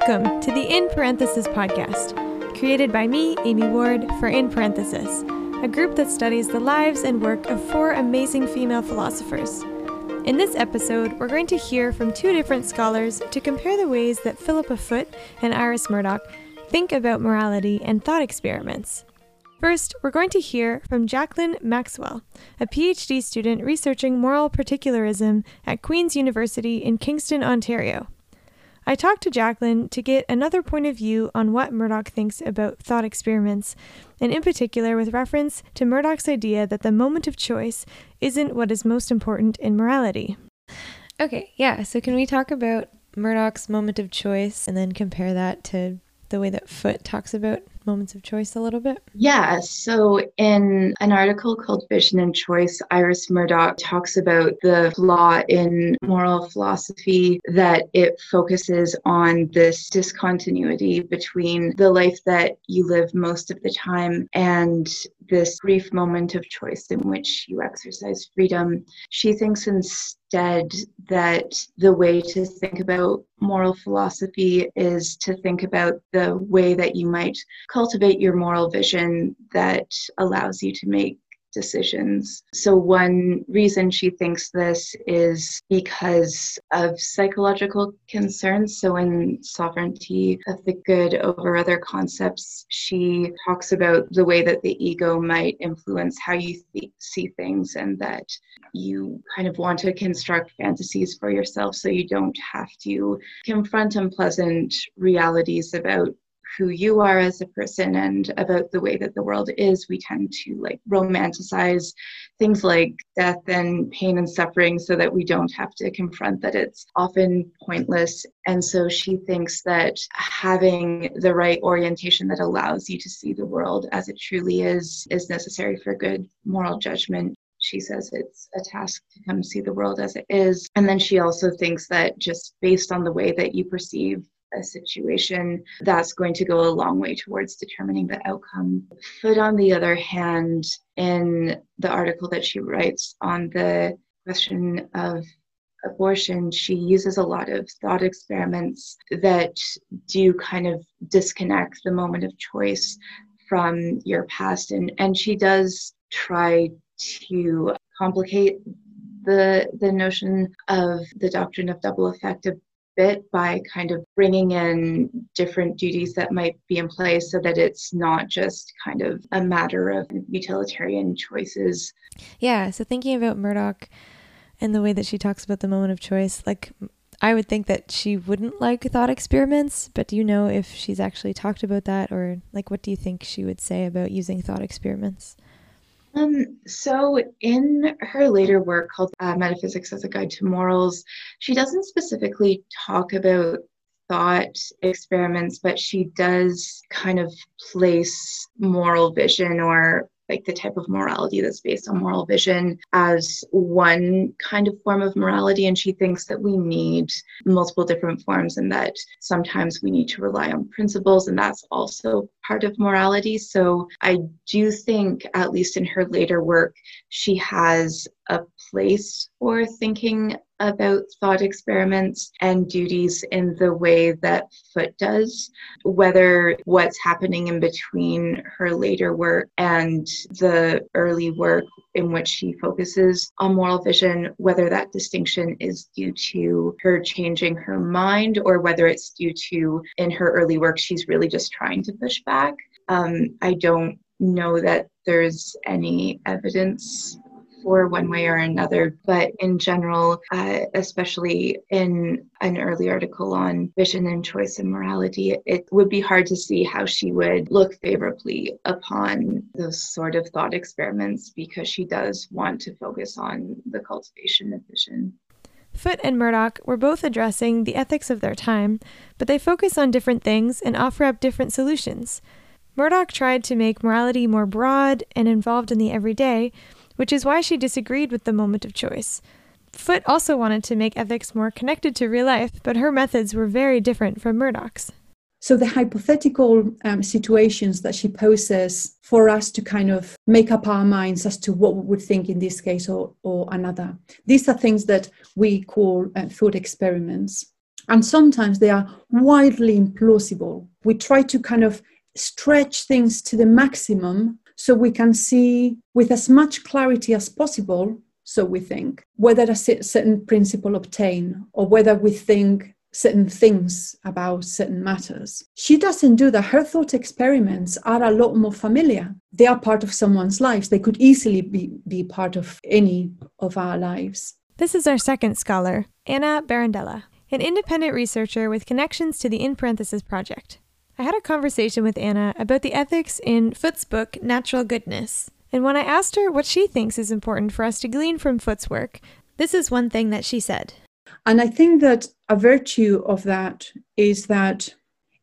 Welcome to the In Parenthesis podcast, created by me, Amy Ward, for In Parenthesis, a group that studies the lives and work of four amazing female philosophers. In this episode, we're going to hear from two different scholars to compare the ways that Philippa Foot and Iris Murdoch think about morality and thought experiments. First, we're going to hear from Jacquelyn Maxwell, a PhD student researching moral particularism at Queen's University in Kingston, Ontario. I talked to Jacquelyn to get another point of view on what Murdoch thinks about thought experiments, and in particular with reference to Murdoch's idea that the moment of choice isn't what is most important in morality. Okay, yeah, so can we talk about Murdoch's moment of choice and then compare that to the way that Foot talks about moments of choice a little bit? Yeah. So, in an article called Vision and Choice, Iris Murdoch talks about the flaw in moral philosophy that it focuses on this discontinuity between the life that you live most of the time and this brief moment of choice in which you exercise freedom. She thinks instead that the way to think about moral philosophy is to think about the way that you might cultivate your moral vision that allows you to make decisions. So, one reason she thinks this is because of psychological concerns. So, in Sovereignty of the Good over Other Concepts, she talks about the way that the ego might influence how you th- see things and that you kind of want to construct fantasies for yourself so you don't have to confront unpleasant realities about who you are as a person and about the way that the world is, we tend to like romanticize things like death and pain and suffering so that we don't have to confront that it's often pointless. And so she thinks that having the right orientation that allows you to see the world as it truly is is necessary for good moral judgment she says it's a task to come see the world as it is. And then she also thinks that just based on the way that you perceive a situation, that's going to go a long way towards determining the outcome. But on the other hand, in the article that she writes on the question of abortion, she uses a lot of thought experiments that do kind of disconnect the moment of choice from your past. And, and she does try to complicate the the notion of the doctrine of double effect a bit by kind of bringing in different duties that might be in place so that it's not just kind of a matter of utilitarian choices. Yeah, so thinking about Murdoch and the way that she talks about the moment of choice, like I would think that she wouldn't like thought experiments, but do you know if she's actually talked about that or like what do you think she would say about using thought experiments? Um, so, in her later work called uh, Metaphysics as a Guide to Morals, she doesn't specifically talk about thought experiments, but she does kind of place moral vision or like the type of morality that's based on moral vision as one kind of form of morality. And she thinks that we need multiple different forms and that sometimes we need to rely on principles, and that's also part of morality. So I do think, at least in her later work, she has a place for thinking about thought experiments and duties in the way that Foot does, whether what's happening in between her later work and the early work in which she focuses on moral vision, whether that distinction is due to her changing her mind or whether it's due to in her early work she's really just trying to push back. Um, I don't know that there's any evidence for one way or another. But in general, uh, especially in an early article on vision and choice and morality, it would be hard to see how she would look favorably upon those sort of thought experiments because she does want to focus on the cultivation of vision. Foot and Murdoch were both addressing the ethics of their time, but they focus on different things and offer up different solutions. Murdoch tried to make morality more broad and involved in the everyday, which is why she disagreed with the moment of choice. Foot also wanted to make ethics more connected to real life, but her methods were very different from Murdoch's. So, the hypothetical um, situations that she poses for us to kind of make up our minds as to what we would think in this case or, or another, these are things that we call uh, thought experiments. And sometimes they are wildly implausible. We try to kind of stretch things to the maximum so we can see with as much clarity as possible so we think whether a certain principle obtain or whether we think certain things about certain matters. She doesn't do that. Her thought experiments are a lot more familiar. They are part of someone's lives. They could easily be, be part of any of our lives. This is our second scholar, Ana Barandalla, an independent researcher with connections to the In Parenthesis Project. I had a conversation with Ana about the ethics in Foot's book, Natural Goodness. And when I asked her what she thinks is important for us to glean from Foot's work, this is one thing that she said. And I think that a virtue of that is that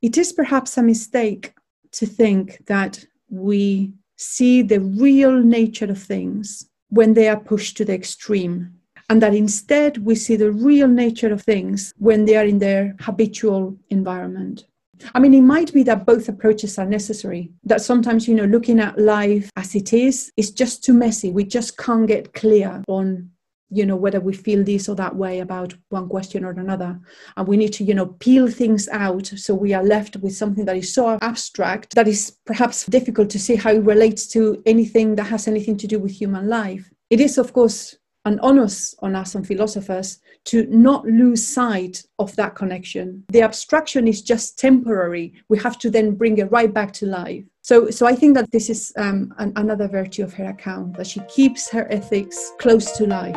it is perhaps a mistake to think that we see the real nature of things when they are pushed to the extreme. And that instead we see the real nature of things when they are in their habitual environment. I mean, it might be that both approaches are necessary. That sometimes, you know, looking at life as it is is just too messy. We just can't get clear on you know whether we feel this or that way about one question or another and we need to you know peel things out so we are left with something that is so abstract that is perhaps difficult to see how it relates to anything that has anything to do with human life it is of course an onus on us and philosophers to not lose sight of that connection the abstraction is just temporary we have to then bring it right back to life so, so I think that this is um, an, another virtue of her account that she keeps her ethics close to life.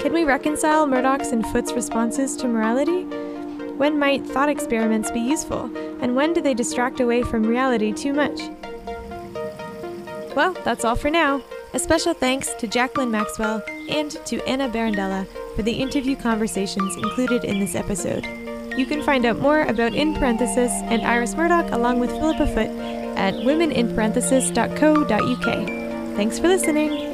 Can we reconcile Murdoch's and Foot's responses to morality? When might thought experiments be useful, and when do they distract away from reality too much? Well, that's all for now. A special thanks to Jacquelyn Maxwell and to Ana Barandalla for the interview conversations included in this episode. You can find out more about In Parenthesis and Iris Murdoch along with Philippa Foot at womeninparenthesis.co.uk. Thanks for listening.